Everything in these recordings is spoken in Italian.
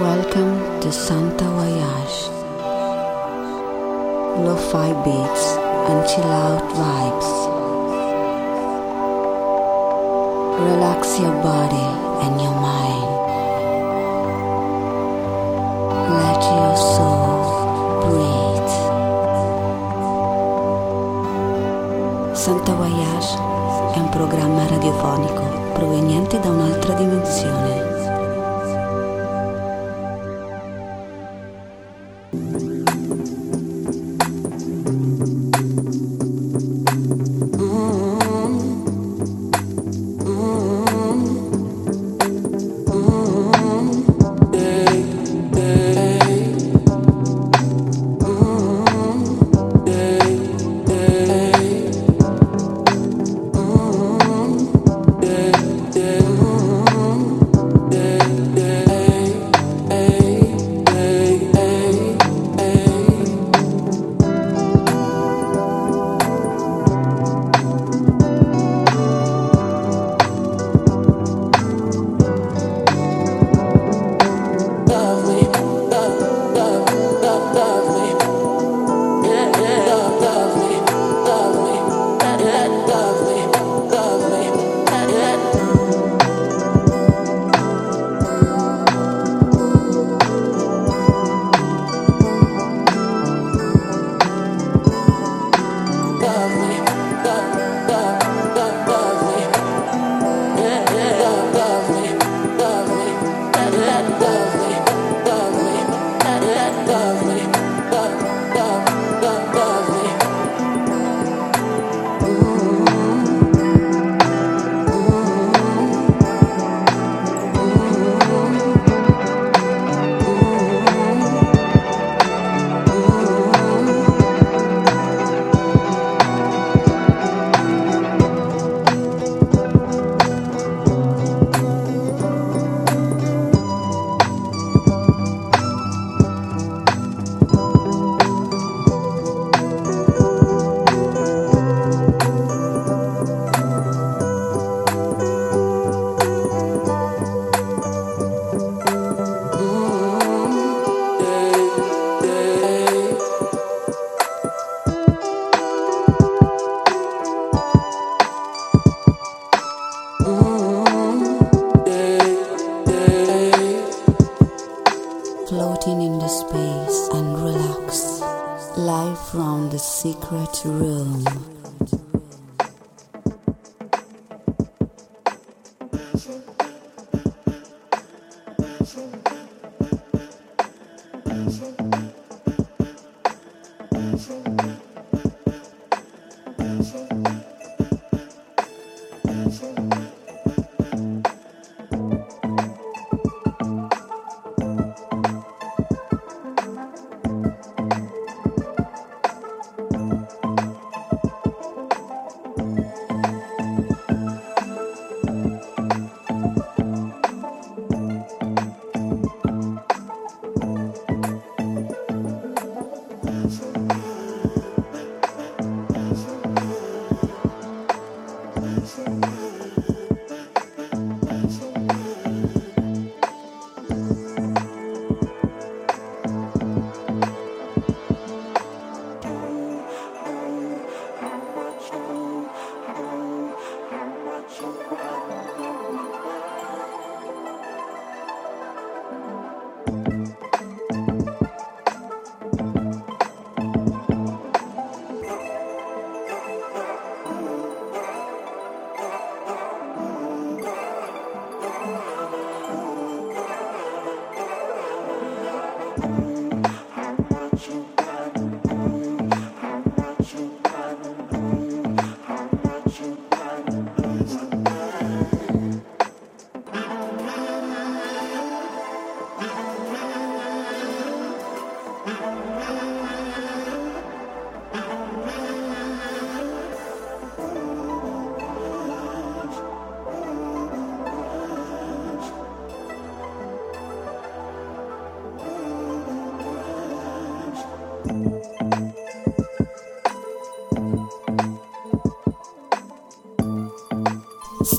Welcome to Santa Voyage. Lo-fi beats and chill out vibes. Relax your body and your mind. Let your soul breathe. Santa Voyage è un programma radiofonico proveniente da un'altra dimensione.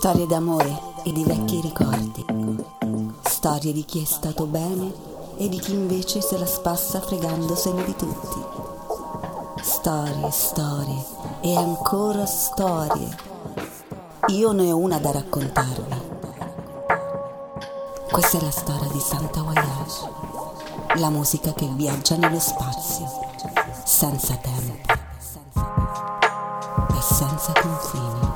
Storie d'amore e di vecchi ricordi. storie di chi è stato bene e di chi invece se la spassa fregandosene di tutti. Storie, storie e ancora storie. Io ne ho una da raccontarvi. Questa è la storia di Santa Voyage, la musica che viaggia nello spazio, senza tempo e senza confini.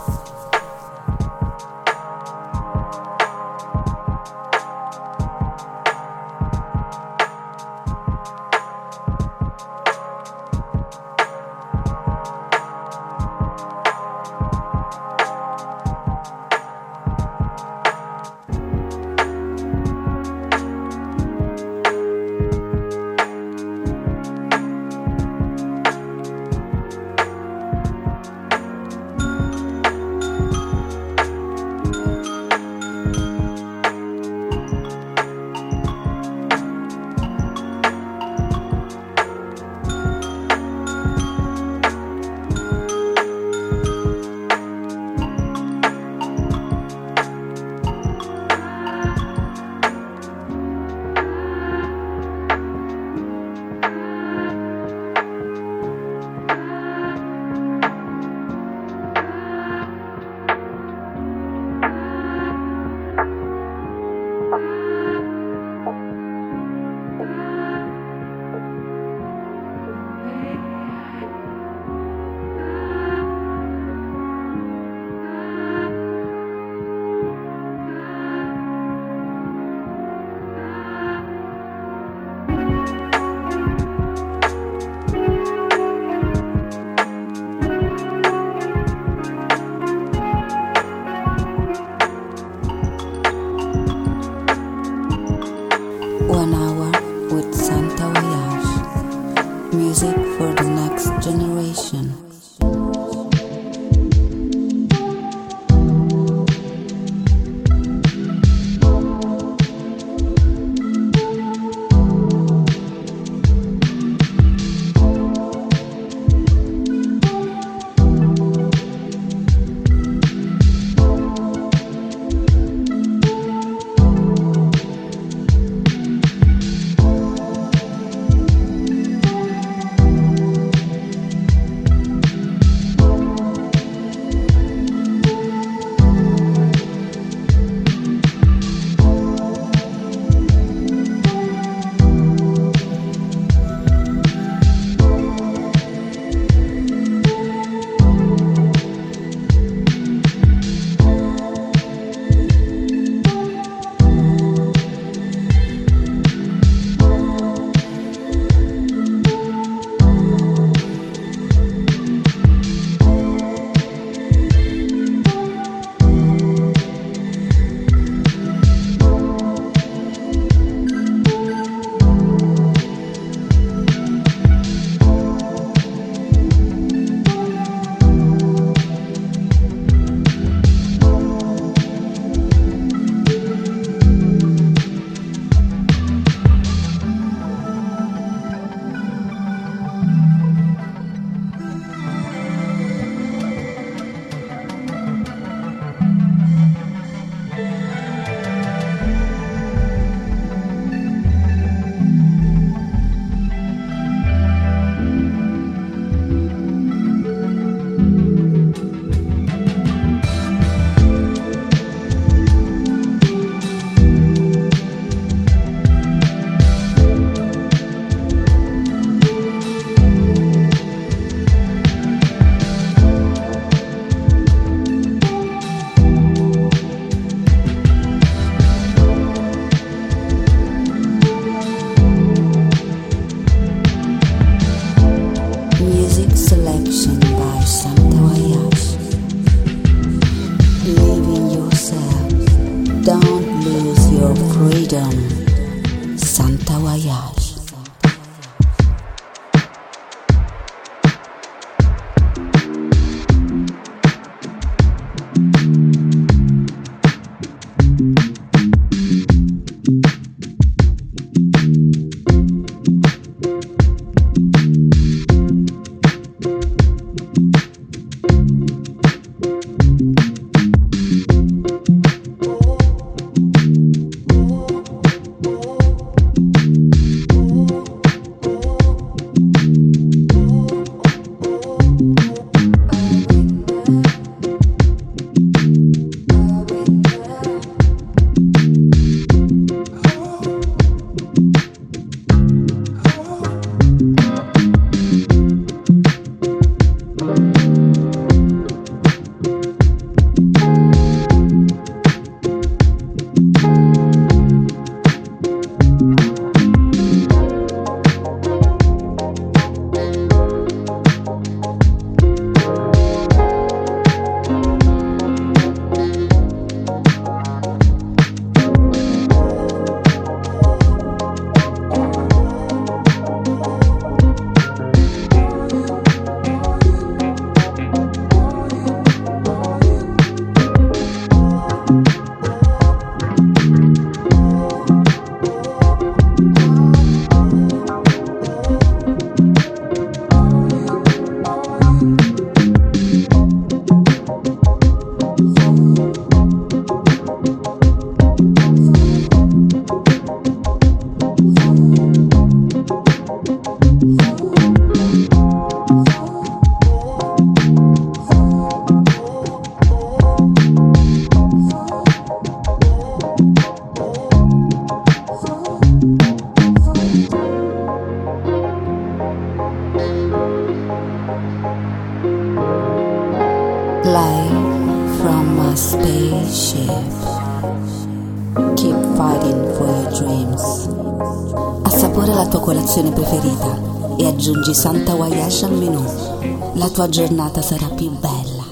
Tua giornata sarà più bella.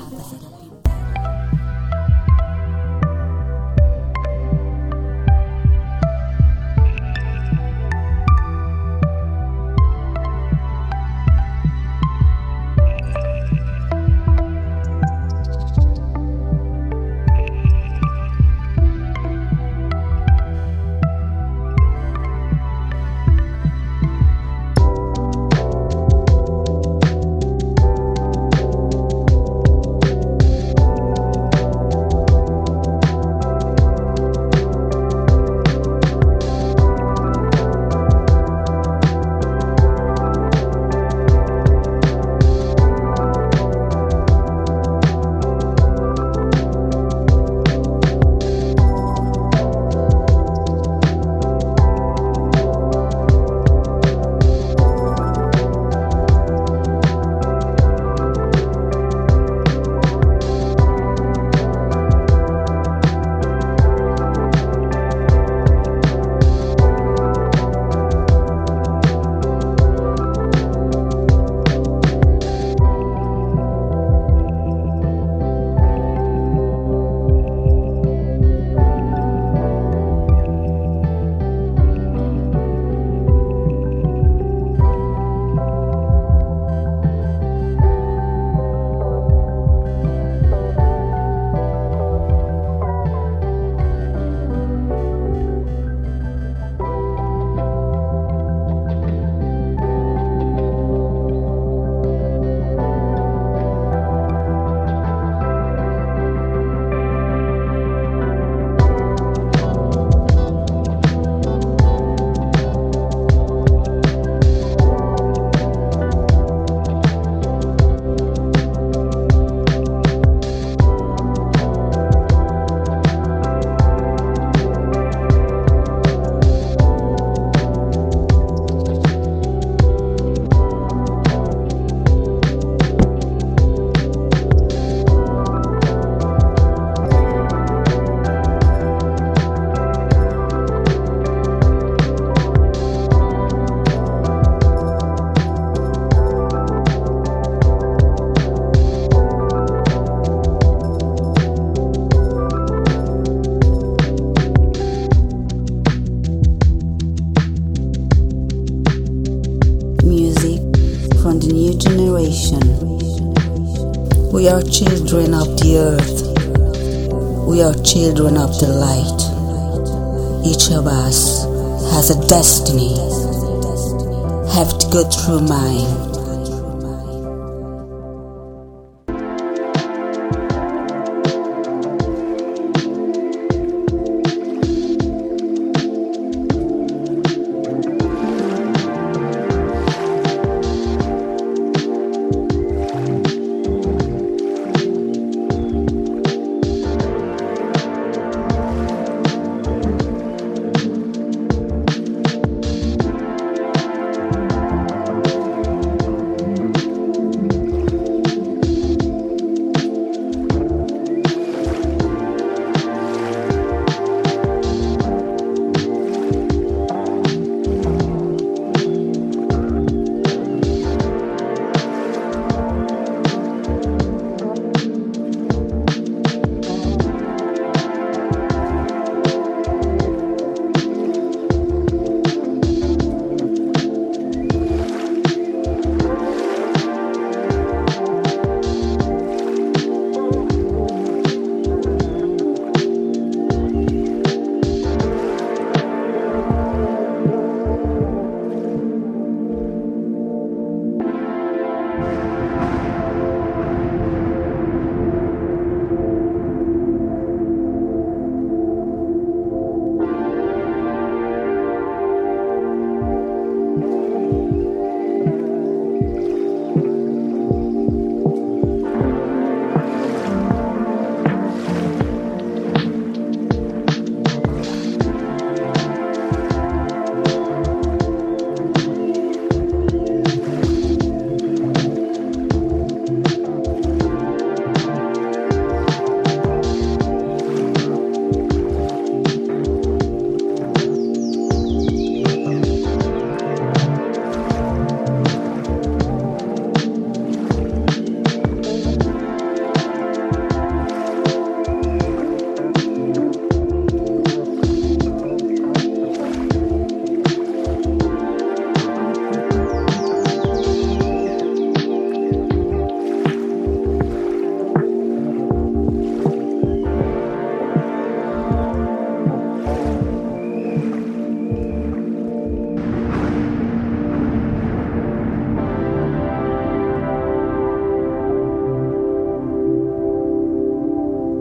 Earth. We are children of the light. Each of us has a destiny. Have to go through mine.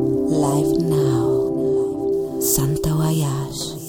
Live now. Santa Voyage.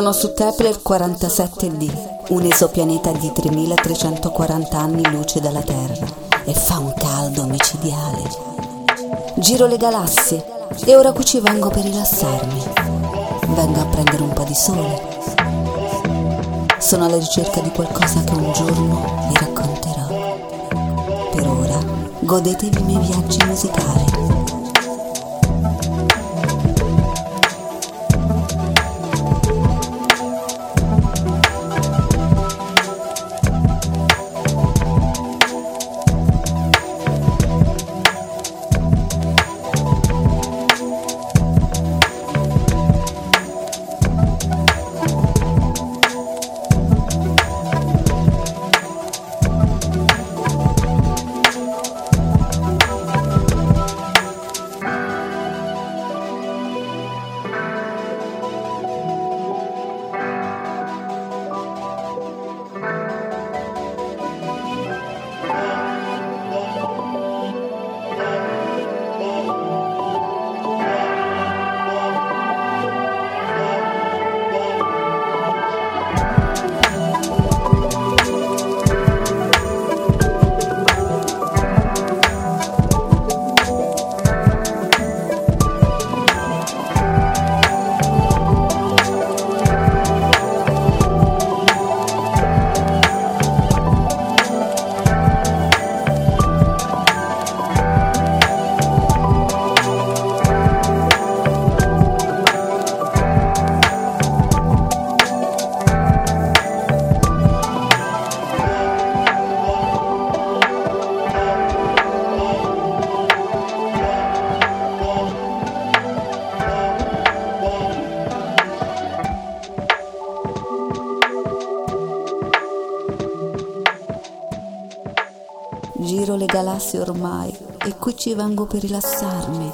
Sono su Kepler 47d, un esopianeta di 3340 anni luce dalla Terra e fa un caldo micidiale. Giro le galassie e ora qui ci vengo per rilassarmi. Vengo a prendere un po' di sole. Sono alla ricerca di qualcosa che un giorno vi racconterò. Per ora godetevi i miei viaggi musicali. E qui ci vengo per rilassarmi.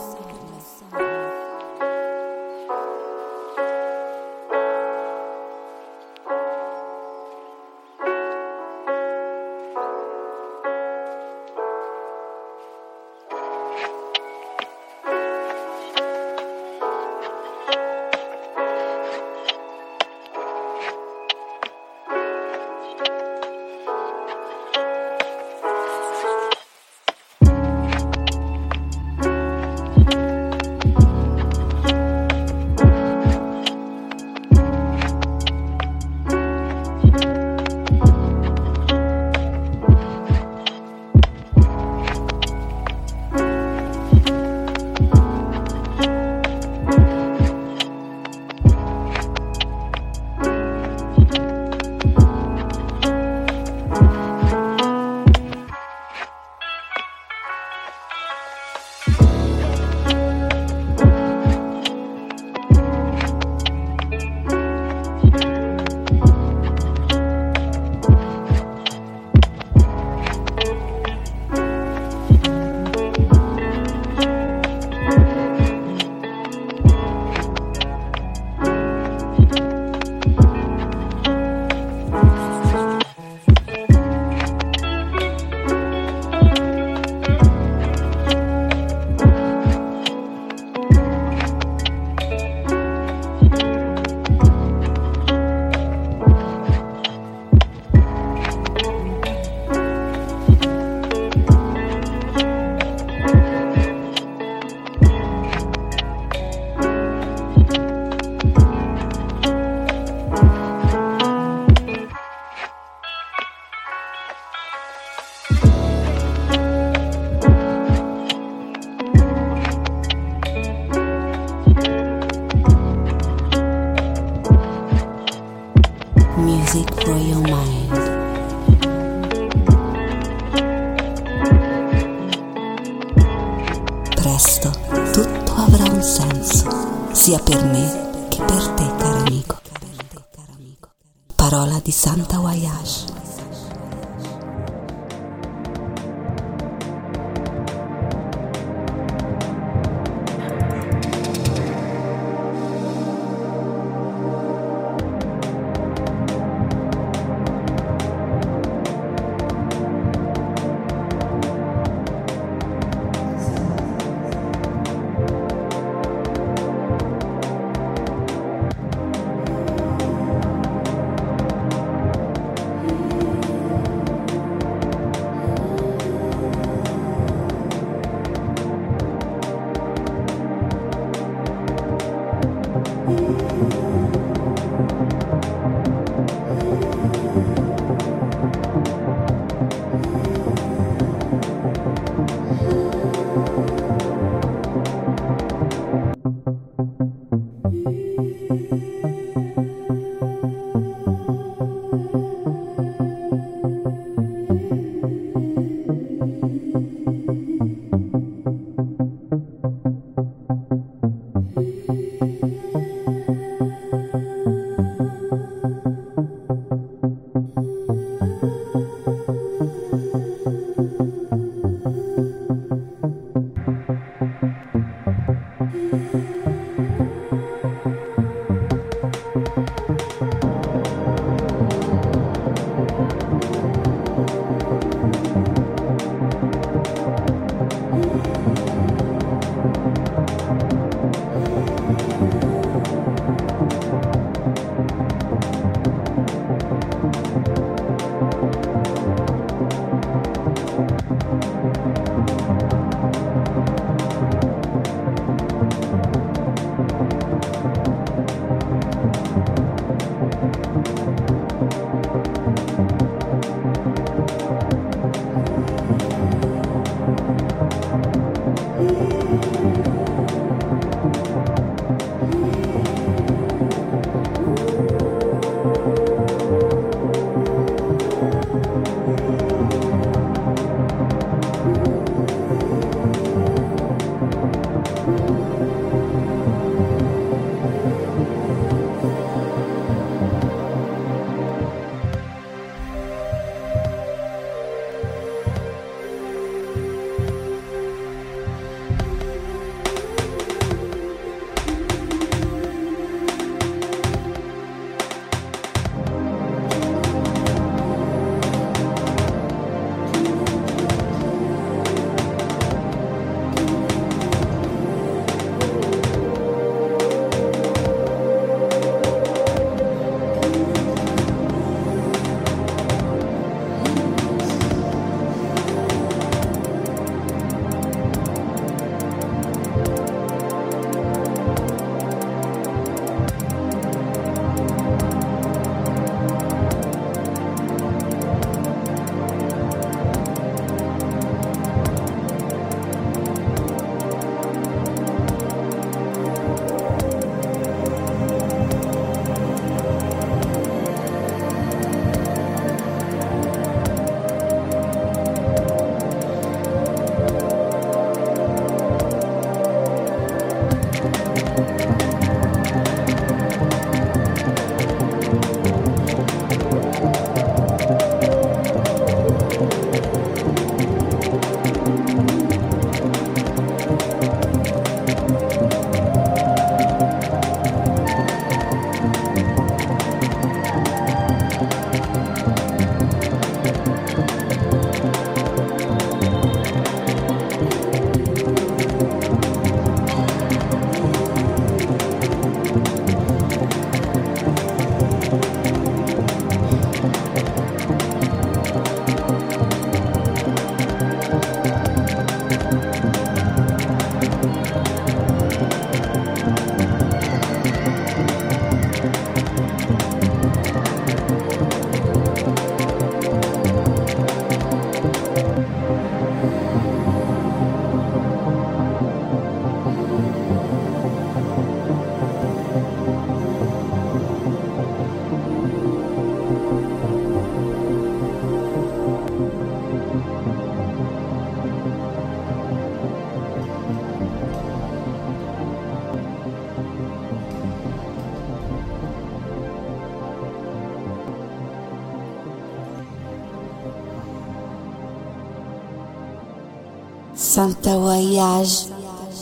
Santa Voyage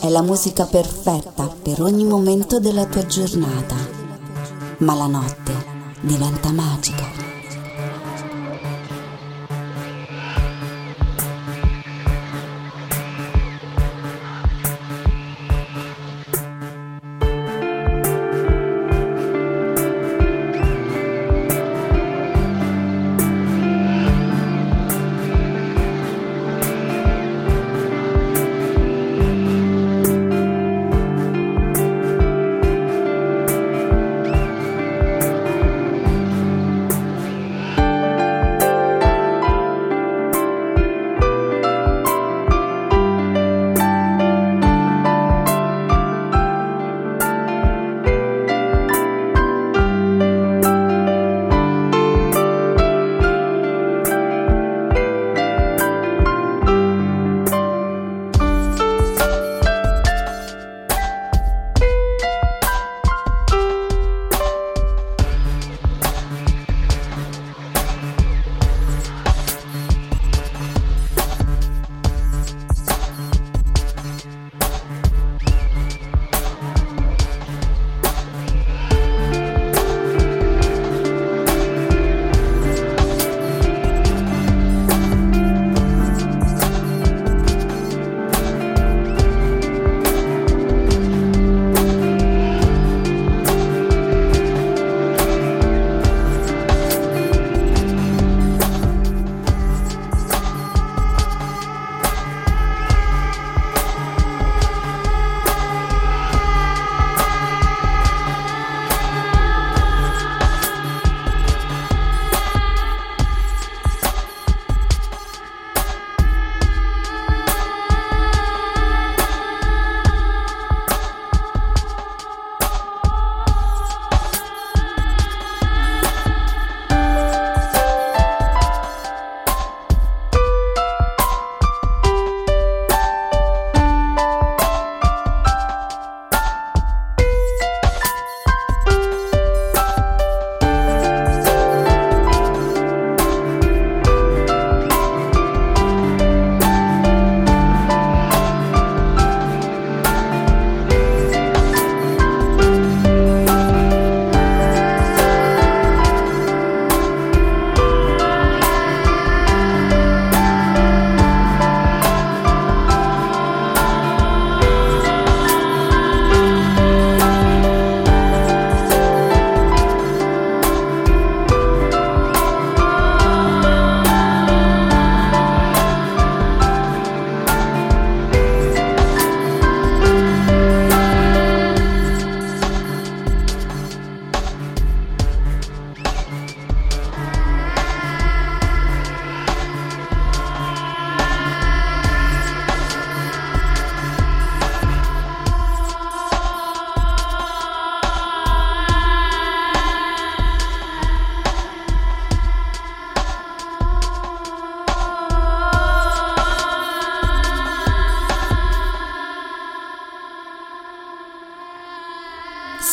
è la musica perfetta per ogni momento della tua giornata, ma la notte diventa magica.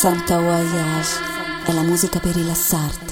Santa Voyage è la musica per rilassarti.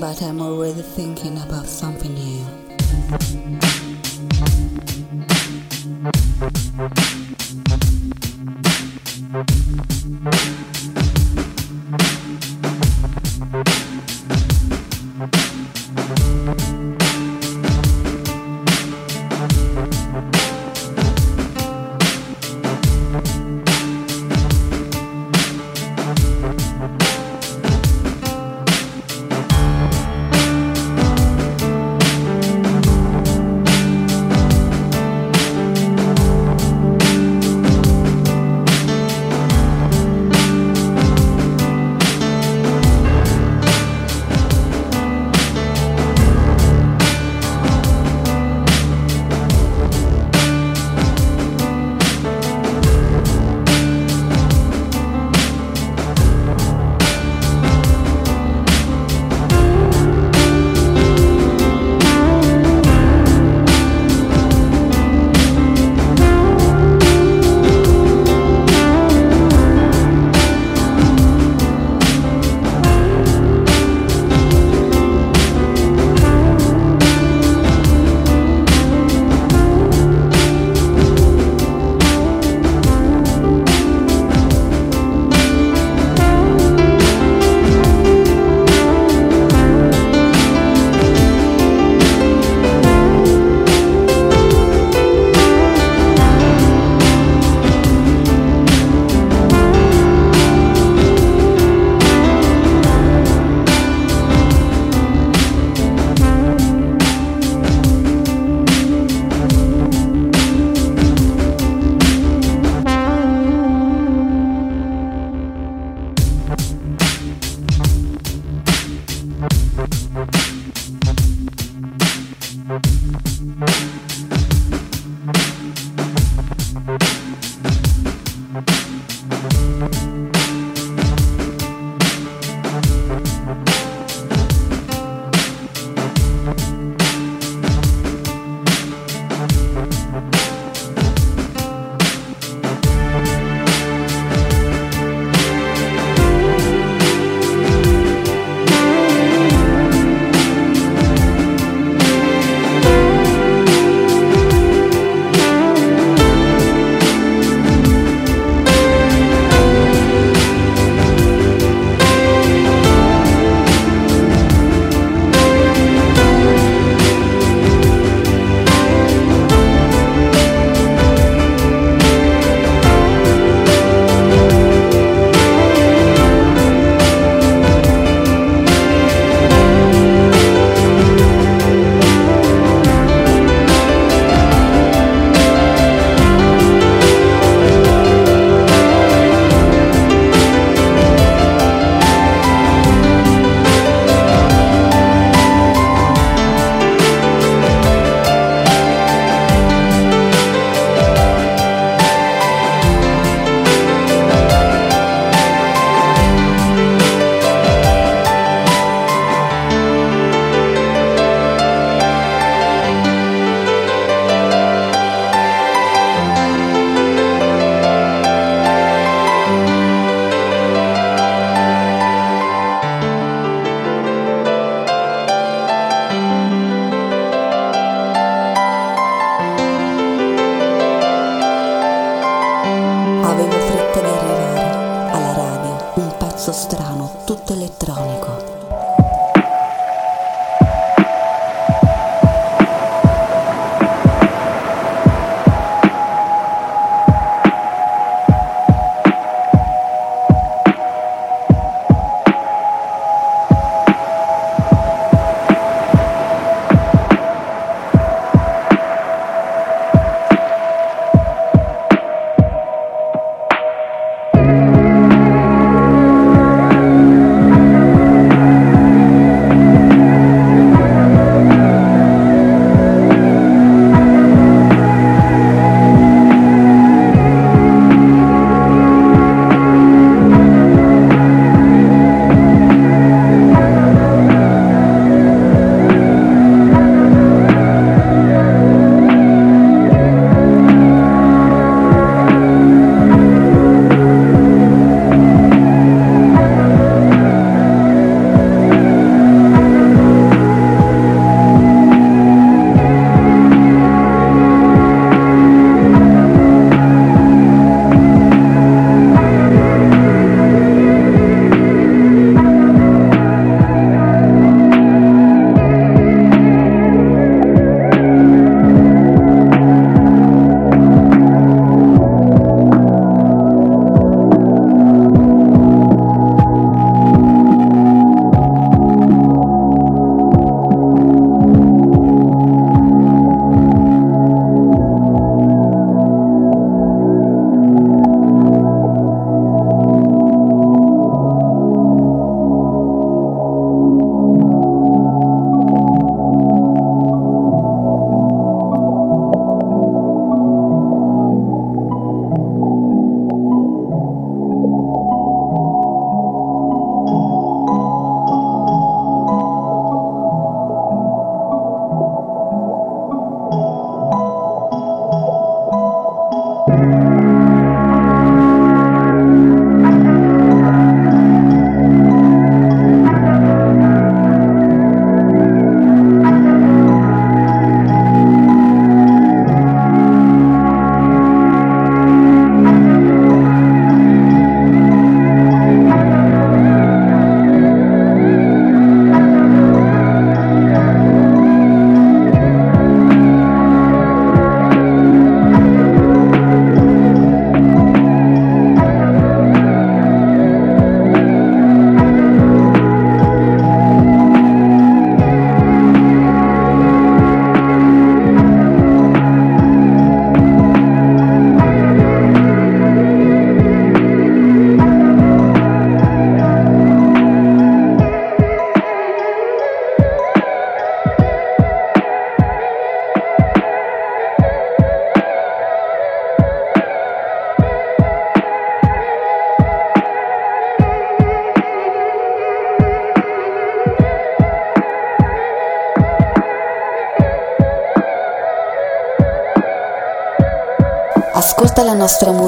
But I'm already thinking about something new.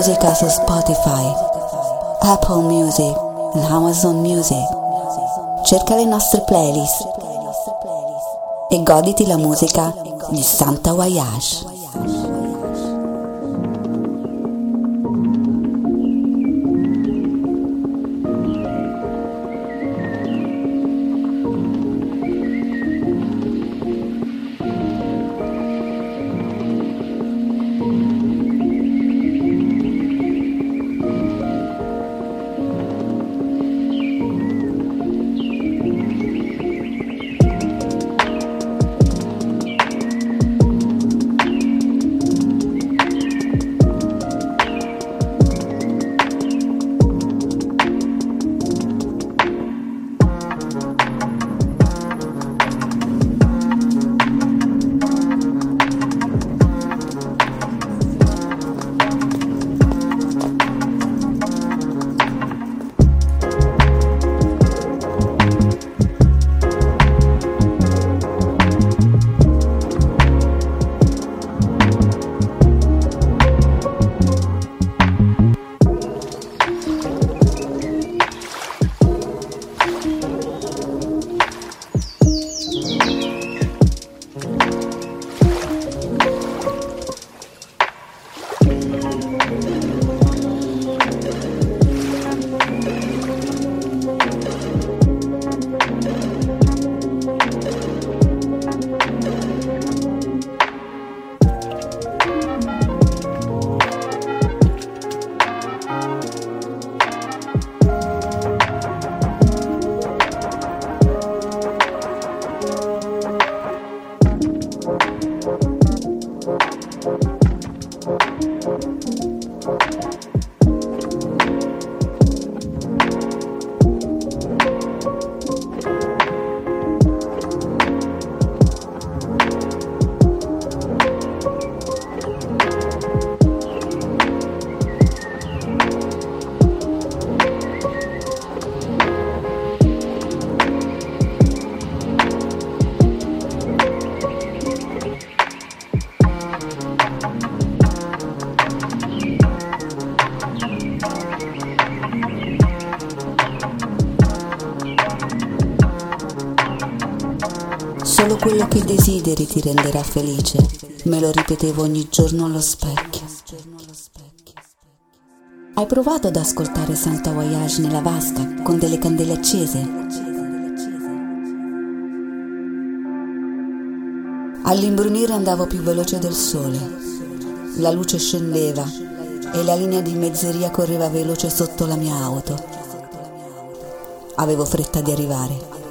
Musica su Spotify, Apple Music e Amazon Music. Cerca le nostre playlist e goditi la musica di Santa Voyage. Ti renderà felice. Me lo ripetevo ogni giorno allo specchio. Hai provato ad ascoltare Santa Voyage nella vasca con delle candele accese? All'imbrunire andavo più veloce del sole. La luce scendeva e la linea di mezzeria correva veloce sotto la mia auto. Avevo fretta di arrivare.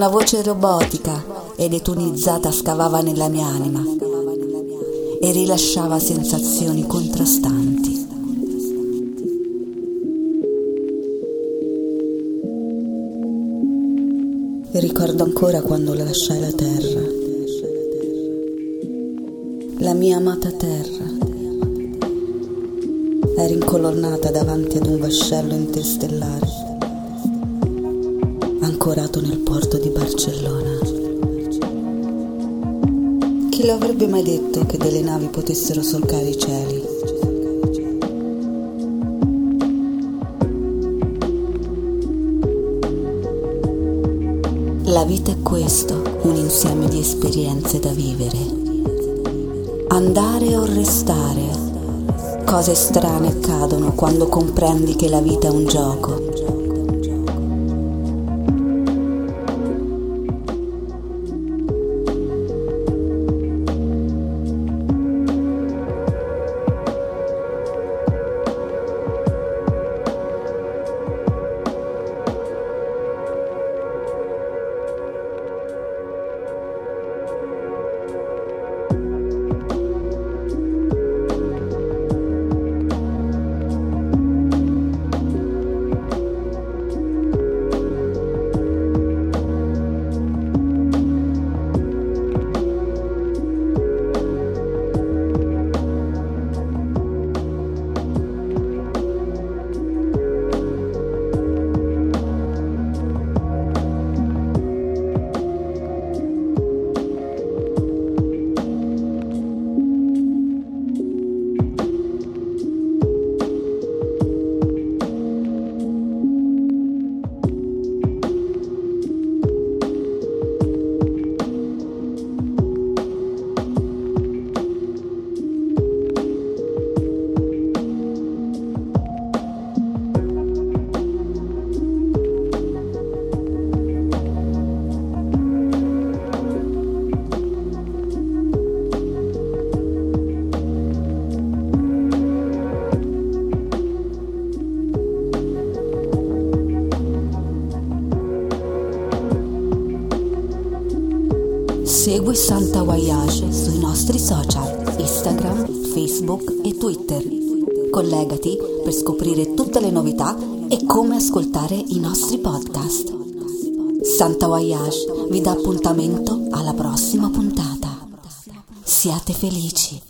Una voce robotica ed etonizzata scavava nella mia anima e rilasciava sensazioni contrastanti. E ricordo ancora quando lasciai la terra, la mia amata terra. Eri incolonnata davanti ad un vascello interstellare, ancorato nel porto di Barcellona. Chi lo avrebbe mai detto che delle navi potessero solcare i cieli? La vita è questo, un insieme di esperienze da vivere. Andare o restare. Cose strane accadono quando comprendi che la vita è un gioco per scoprire tutte le novità e come ascoltare i nostri podcast. Santa Voyage vi dà appuntamento alla prossima puntata. Siate felici!